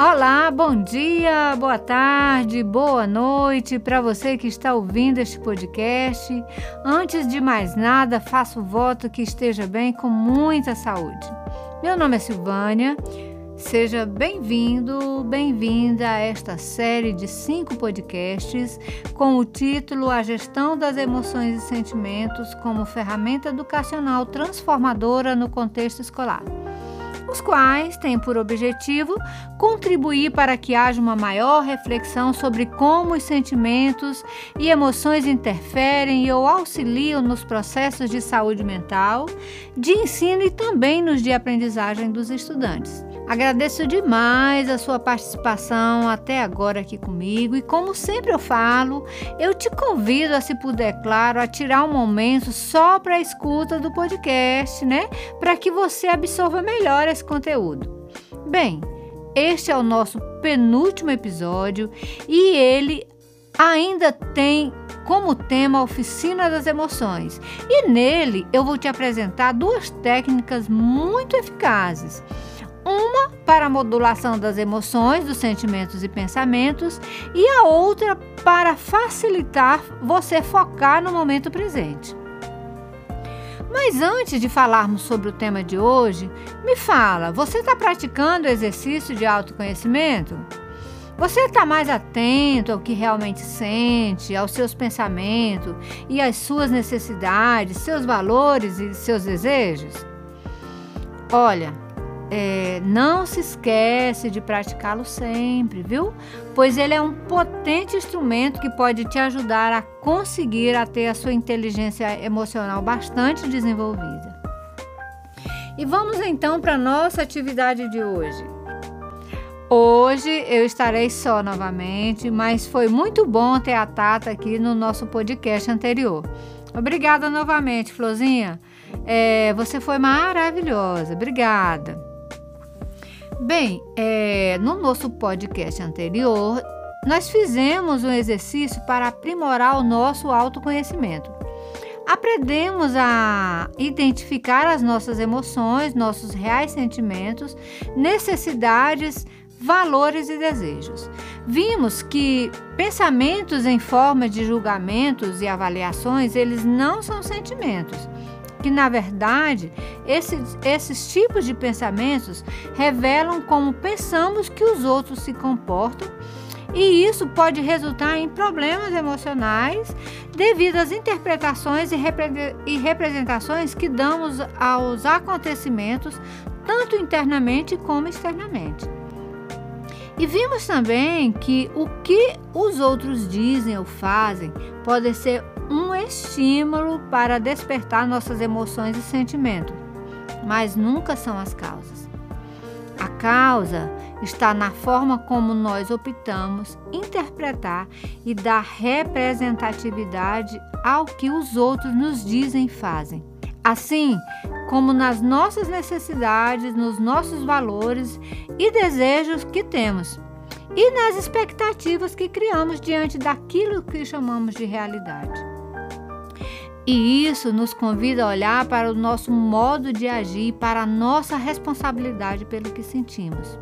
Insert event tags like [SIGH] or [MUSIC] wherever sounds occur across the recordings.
Olá, bom dia, boa tarde, boa noite para você que está ouvindo este podcast. Antes de mais nada, faço o voto que esteja bem com muita saúde. Meu nome é Silvânia. Seja bem-vindo, bem-vinda a esta série de cinco podcasts com o título A Gestão das Emoções e Sentimentos como Ferramenta Educacional Transformadora no Contexto Escolar os quais têm por objetivo contribuir para que haja uma maior reflexão sobre como os sentimentos e emoções interferem ou auxiliam nos processos de saúde mental, de ensino e também nos de aprendizagem dos estudantes. Agradeço demais a sua participação até agora aqui comigo e, como sempre eu falo, eu te convido a, se puder, claro, a tirar um momento só para a escuta do podcast, né? Para que você absorva melhor esse conteúdo. Bem, este é o nosso penúltimo episódio e ele ainda tem como tema a oficina das emoções. E nele eu vou te apresentar duas técnicas muito eficazes uma para a modulação das emoções, dos sentimentos e pensamentos, e a outra para facilitar você focar no momento presente. Mas antes de falarmos sobre o tema de hoje, me fala: você está praticando o exercício de autoconhecimento? Você está mais atento ao que realmente sente, aos seus pensamentos e às suas necessidades, seus valores e seus desejos? Olha, é, não se esquece de praticá-lo sempre, viu? Pois ele é um potente instrumento que pode te ajudar a conseguir a ter a sua inteligência emocional bastante desenvolvida. E vamos então para nossa atividade de hoje. Hoje eu estarei só novamente, mas foi muito bom ter a Tata aqui no nosso podcast anterior. Obrigada novamente, Flozinha. É, você foi maravilhosa. Obrigada. Bem, é, no nosso podcast anterior, nós fizemos um exercício para aprimorar o nosso autoconhecimento. Aprendemos a identificar as nossas emoções, nossos reais sentimentos, necessidades, valores e desejos. Vimos que pensamentos em forma de julgamentos e avaliações, eles não são sentimentos que na verdade esses, esses tipos de pensamentos revelam como pensamos que os outros se comportam e isso pode resultar em problemas emocionais devido às interpretações e, repre e representações que damos aos acontecimentos, tanto internamente como externamente. E vimos também que o que os outros dizem ou fazem pode ser um estímulo para despertar nossas emoções e sentimentos, mas nunca são as causas. A causa está na forma como nós optamos interpretar e dar representatividade ao que os outros nos dizem e fazem. Assim como nas nossas necessidades, nos nossos valores e desejos que temos, e nas expectativas que criamos diante daquilo que chamamos de realidade. E isso nos convida a olhar para o nosso modo de agir, para a nossa responsabilidade pelo que sentimos.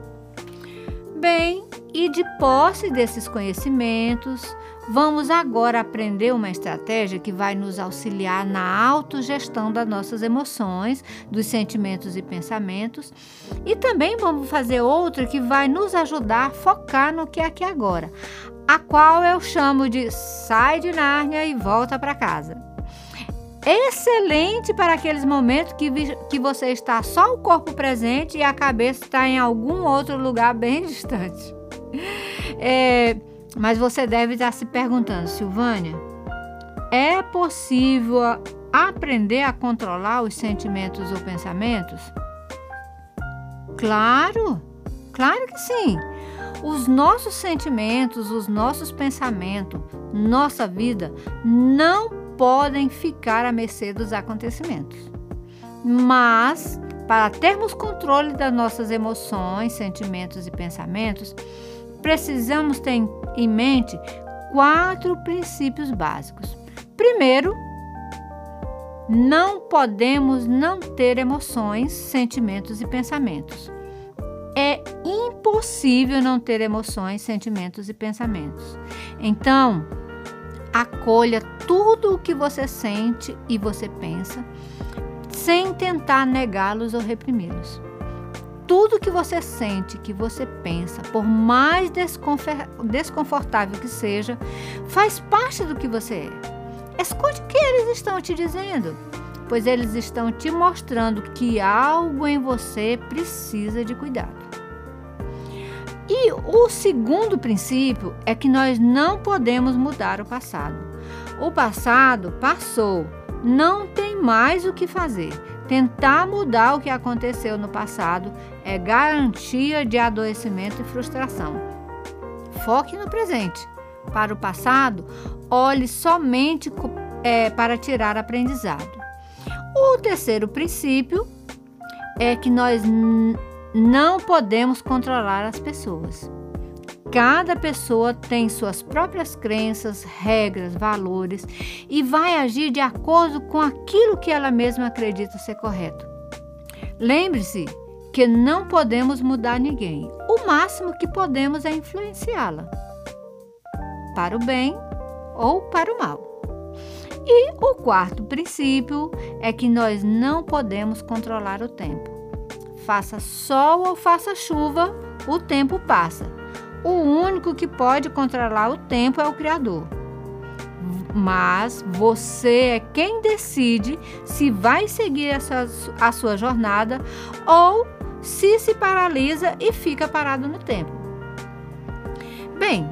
Bem, e de posse desses conhecimentos, vamos agora aprender uma estratégia que vai nos auxiliar na autogestão das nossas emoções, dos sentimentos e pensamentos, e também vamos fazer outra que vai nos ajudar a focar no que é aqui agora, a qual eu chamo de sai de Nárnia e volta para casa excelente para aqueles momentos que, que você está só o corpo presente e a cabeça está em algum outro lugar bem [LAUGHS] distante. É, mas você deve estar se perguntando, Silvânia, é possível aprender a controlar os sentimentos ou pensamentos? Claro, claro que sim. Os nossos sentimentos, os nossos pensamentos, nossa vida não podem ficar à mercê dos acontecimentos. Mas, para termos controle das nossas emoções, sentimentos e pensamentos, precisamos ter em mente quatro princípios básicos. Primeiro, não podemos não ter emoções, sentimentos e pensamentos. É impossível não ter emoções, sentimentos e pensamentos. Então, acolha tudo o que você sente e você pensa, sem tentar negá-los ou reprimi-los. Tudo que você sente, que você pensa, por mais desconfortável que seja, faz parte do que você é. Escute o que eles estão te dizendo, pois eles estão te mostrando que algo em você precisa de cuidado. E o segundo princípio é que nós não podemos mudar o passado. O passado passou, não tem mais o que fazer. Tentar mudar o que aconteceu no passado é garantia de adoecimento e frustração. Foque no presente. Para o passado, olhe somente é, para tirar aprendizado. O terceiro princípio é que nós não podemos controlar as pessoas. Cada pessoa tem suas próprias crenças, regras, valores e vai agir de acordo com aquilo que ela mesma acredita ser correto. Lembre-se que não podemos mudar ninguém. O máximo que podemos é influenciá-la para o bem ou para o mal. E o quarto princípio é que nós não podemos controlar o tempo. Faça sol ou faça chuva, o tempo passa. O único que pode controlar o tempo é o Criador. Mas você é quem decide se vai seguir essa, a sua jornada ou se se paralisa e fica parado no tempo. Bem,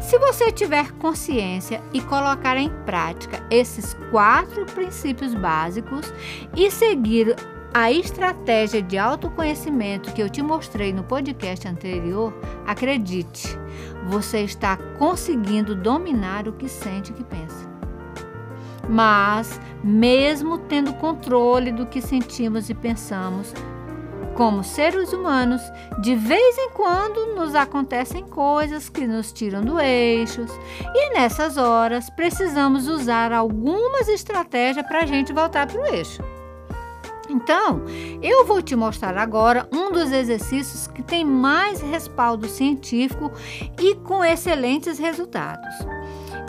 se você tiver consciência e colocar em prática esses quatro princípios básicos e seguir a estratégia de autoconhecimento que eu te mostrei no podcast anterior, acredite, você está conseguindo dominar o que sente e que pensa. Mas, mesmo tendo controle do que sentimos e pensamos, como seres humanos, de vez em quando nos acontecem coisas que nos tiram do eixo, e nessas horas precisamos usar algumas estratégias para a gente voltar para o eixo. Então, eu vou te mostrar agora um dos exercícios que tem mais respaldo científico e com excelentes resultados.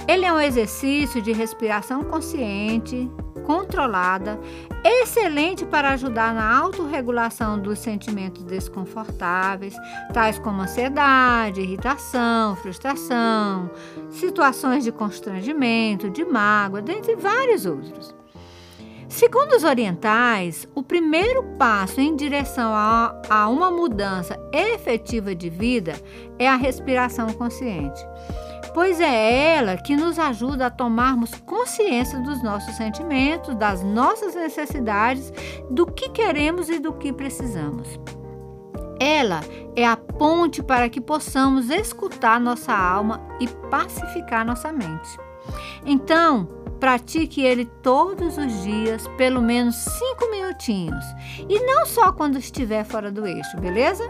Ele é um exercício de respiração consciente, controlada, excelente para ajudar na autorregulação dos sentimentos desconfortáveis, tais como ansiedade, irritação, frustração, situações de constrangimento, de mágoa, dentre vários outros. Segundo os orientais, o primeiro passo em direção a, a, uma mudança efetiva de vida é a respiração consciente, pois é ela que nos ajuda a tomarmos consciência dos nossos sentimentos, das nossas necessidades, do que queremos e do que precisamos. Ela é a ponte para que possamos escutar nossa alma e pacificar nossa mente. Então, Pratique ele todos os dias, pelo menos 5 minutinhos. E não só quando estiver fora do eixo, beleza?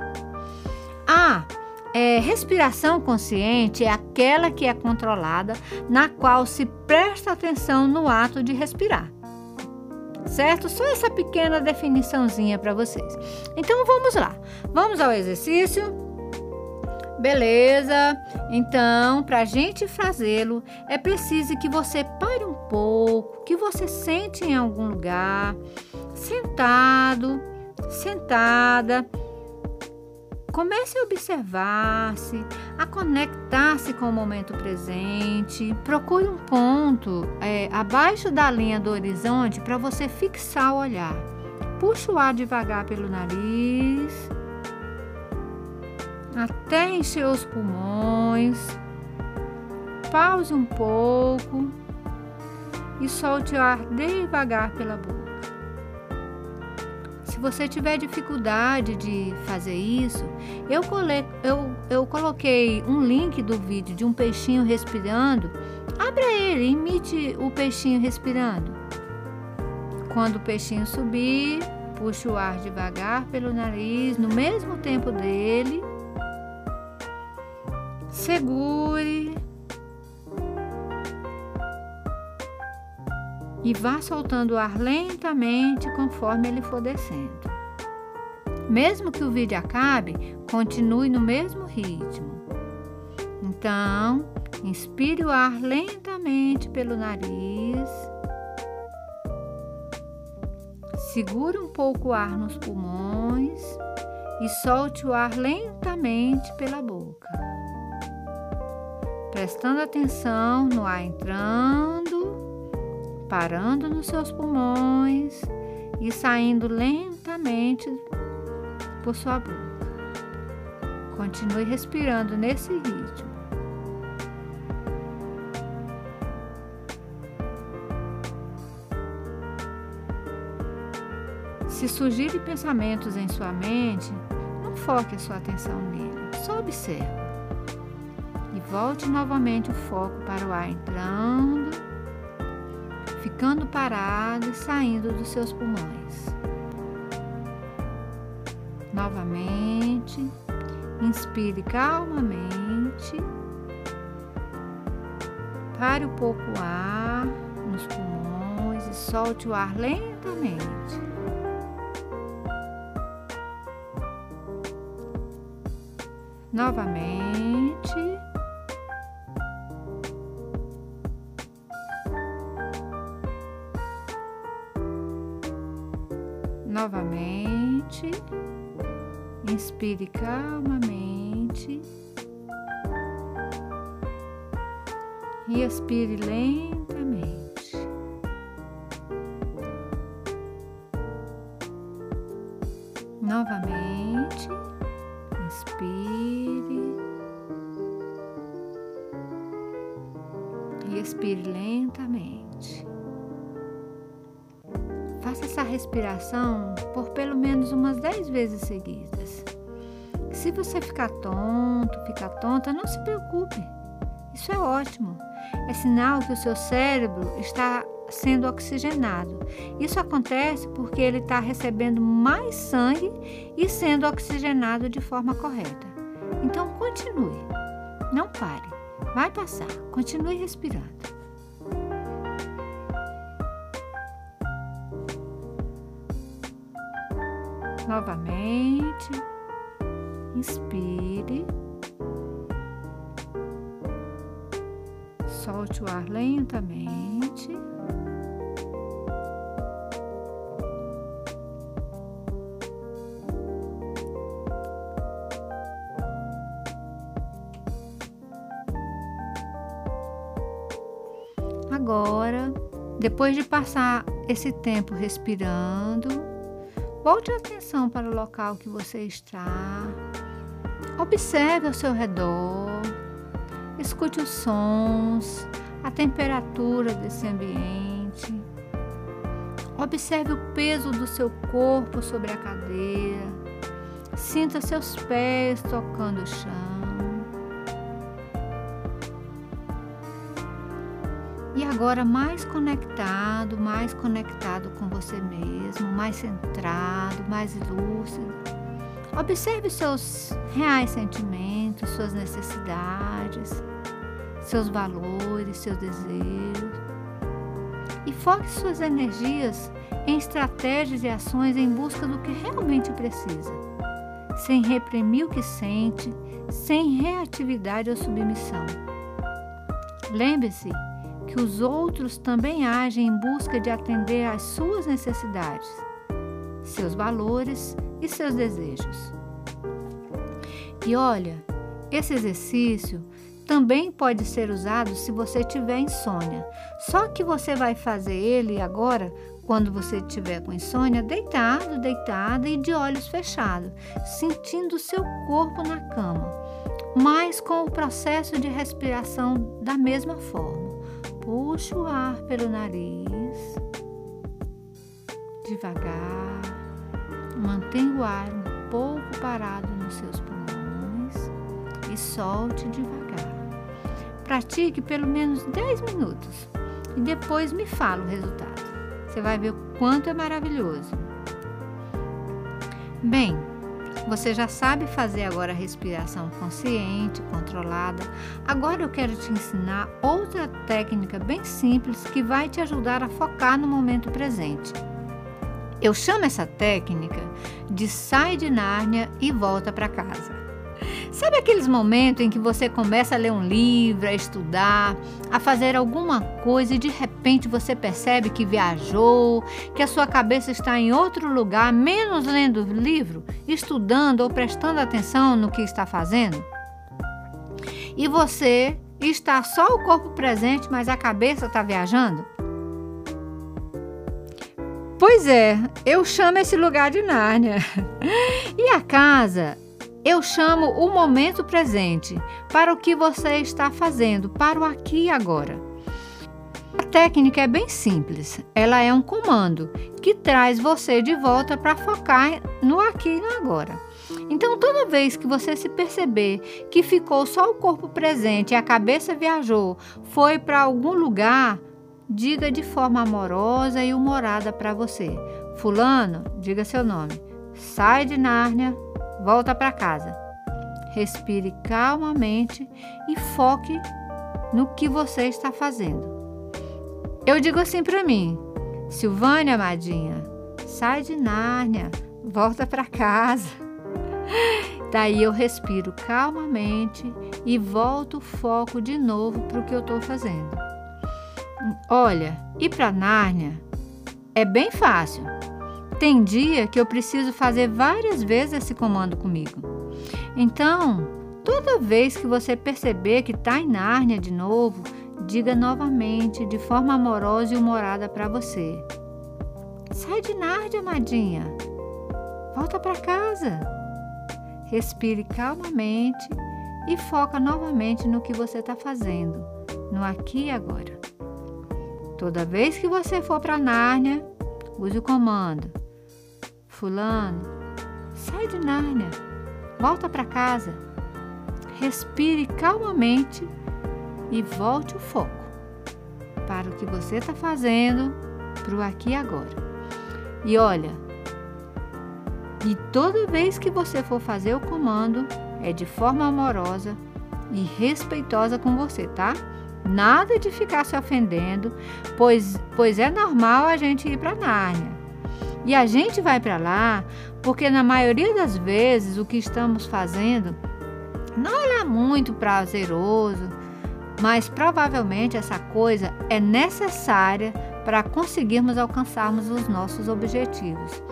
Ah, é, respiração consciente é aquela que é controlada, na qual se presta atenção no ato de respirar. Certo? Só essa pequena definiçãozinha para vocês. Então vamos lá. Vamos ao exercício. Beleza? Então, para a gente fazê-lo, é preciso que você pare um pouco, que você sente em algum lugar, sentado, sentada. Comece a observar-se, a conectar-se com o momento presente. Procure um ponto é, abaixo da linha do horizonte para você fixar o olhar. Puxe o ar devagar pelo nariz até encher os pulmões. Pause um pouco e solte o ar devagar pela boca. Se você tiver dificuldade de fazer isso, eu, cole... eu, eu coloquei um link do vídeo de um peixinho respirando. Abra ele, imite o peixinho respirando. Quando o peixinho subir, puxe o ar devagar pelo nariz, no mesmo tempo dele segure e vá soltando o ar lentamente conforme ele for descendo. Mesmo que o vídeo acabe, continue no mesmo ritmo. Então, inspire o ar lentamente pelo nariz. Segure um pouco o ar nos pulmões e solte o ar lentamente pela boca. Prestando atenção no ar entrando, parando nos seus pulmões e saindo lentamente por sua boca. Continue respirando nesse ritmo. Se surgirem pensamentos em sua mente, não foque a sua atenção nele, só observe. Volte novamente o foco para o ar entrando, ficando parado e saindo dos seus pulmões. Novamente, inspire calmamente, pare um pouco o ar nos pulmões e solte o ar lentamente. novamente. Calmamente e expire lentamente. Novamente, inspire. e expire lentamente. Faça essa respiração por pelo menos umas 10 vezes seguidas. Se você ficar tonto, ficar tonta, não se preocupe. Isso é ótimo. É sinal que o seu cérebro está sendo oxigenado. Isso acontece porque ele está recebendo mais sangue e sendo oxigenado de forma correta. Então continue, não pare. Vai passar. Continue respirando. Novamente. Inspire. Solte o ar lentamente. Agora, depois de passar esse tempo respirando, volte a atenção para o local que você está. Observe ao seu redor, escute os sons, a temperatura desse ambiente. Observe o peso do seu corpo sobre a cadeira. Sinta seus pés tocando o chão. E agora mais conectado, mais conectado com você mesmo, mais centrado, mais lúcido. Observe seus reais sentimentos, suas necessidades, seus valores, seus desejos. E foque suas energias em estratégias e ações em busca do que realmente precisa, sem reprimir o que sente, sem reatividade ou submissão. Lembre-se que os outros também agem em busca de atender às suas necessidades, seus valores e seus desejos. E olha, esse exercício também pode ser usado se você tiver insônia. Só que você vai fazer ele agora quando você estiver com insônia, deitado, deitada e de olhos fechados, sentindo seu corpo na cama, mas com o processo de respiração da mesma forma. Puxe o ar pelo nariz, devagar. Mantenha o ar um pouco parado nos seus pulmões e solte devagar. Pratique pelo menos 10 minutos e depois me fala o resultado. Você vai ver o quanto é maravilhoso. Bem, você já sabe fazer agora a respiração consciente, controlada. Agora eu quero te ensinar outra técnica bem simples que vai te ajudar a focar no momento presente. Eu chamo essa técnica de sai de Nárnia e volta para casa. Sabe aqueles momentos em que você começa a ler um livro, a estudar, a fazer alguma coisa e de repente você percebe que viajou, que a sua cabeça está em outro lugar, menos lendo o livro, estudando ou prestando atenção no que está fazendo? E você está só o corpo presente, mas a cabeça está viajando? Pois é, eu chamo esse lugar de Nárnia. [LAUGHS] E a casa eu chamo o momento presente para o que você está fazendo, para o aqui e agora. A técnica é bem simples. Ela é um comando que traz você de volta para focar no aqui e no agora. Então, toda vez que você se perceber que ficou só o corpo presente e a cabeça viajou, foi para algum lugar, diga de forma amorosa e humorada para você: Fulano, diga seu nome. Sai de Nárnia, volta para casa. Respire calmamente e foque no que você está fazendo. Eu digo assim para mim: Silvânia, amadinha, sai de Nárnia, volta para casa. [LAUGHS] Daí eu respiro calmamente e volto o foco de novo para o que eu estou fazendo. Olha, ir para Nárnia é bem fácil. Tem dia que eu preciso fazer várias vezes esse comando comigo. Então, toda vez que você perceber que está em Nárnia de novo, diga novamente, de forma amorosa e humorada para você: Sai de Nárnia, amadinha. Volta para casa. Respire calmamente e foca novamente no que você está fazendo, no aqui e agora. Toda vez que você for para Nárnia, use o comando Fulano, sai de Nárnia, volta para casa, respire calmamente e volte o foco para o que você está fazendo, para o aqui e agora. E olha, e toda vez que você for fazer o comando, é de forma amorosa e respeitosa com você, tá? Nada de ficar se ofendendo, pois, pois é normal a gente ir para Nárnia. E a gente vai para lá porque, na maioria das vezes, o que estamos fazendo não é muito prazeroso, mas provavelmente essa coisa é necessária para conseguirmos alcançarmos os nossos objetivos.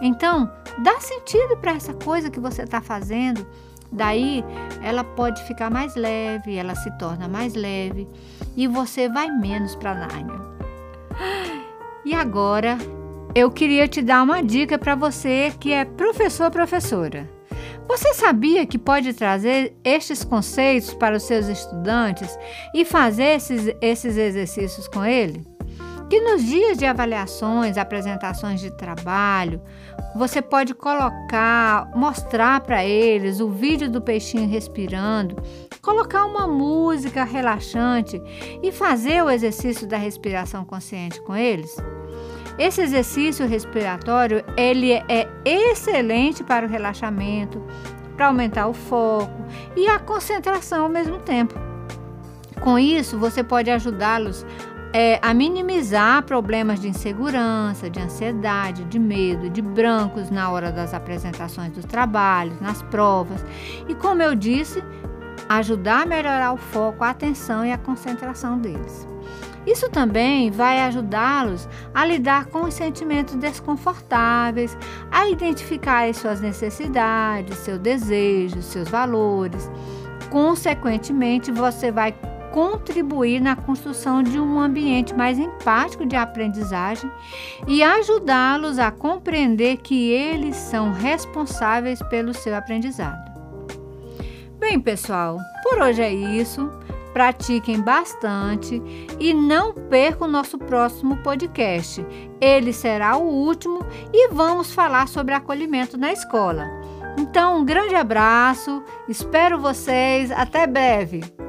Então, dá sentido para essa coisa que você está fazendo. Daí ela pode ficar mais leve, ela se torna mais leve e você vai menos para Nárnia. E agora eu queria te dar uma dica para você que é professor professora. Você sabia que pode trazer estes conceitos para os seus estudantes e fazer esses, esses exercícios com ele? Que nos dias de avaliações, apresentações de trabalho, você pode colocar, mostrar para eles o vídeo do peixinho respirando, colocar uma música relaxante e fazer o exercício da respiração consciente com eles? Esse exercício respiratório ele é excelente para o relaxamento, para aumentar o foco e a concentração ao mesmo tempo. Com isso, você pode ajudá-los é, a minimizar problemas de insegurança, de ansiedade, de medo, de brancos na hora das apresentações dos trabalhos, nas provas. E como eu disse, ajudar a melhorar o foco, a atenção e a concentração deles. Isso também vai ajudá-los a lidar com os sentimentos desconfortáveis, a identificar as suas necessidades, seus desejos, seus valores. Consequentemente, você vai contribuir na construção de um ambiente mais empático de aprendizagem e ajudá-los a compreender que eles são responsáveis pelo seu aprendizado. Bem, pessoal, por hoje é isso pratiquem bastante e não percam o nosso próximo podcast. Ele será o último e vamos falar sobre acolhimento na escola. Então, um grande abraço, espero vocês, até breve!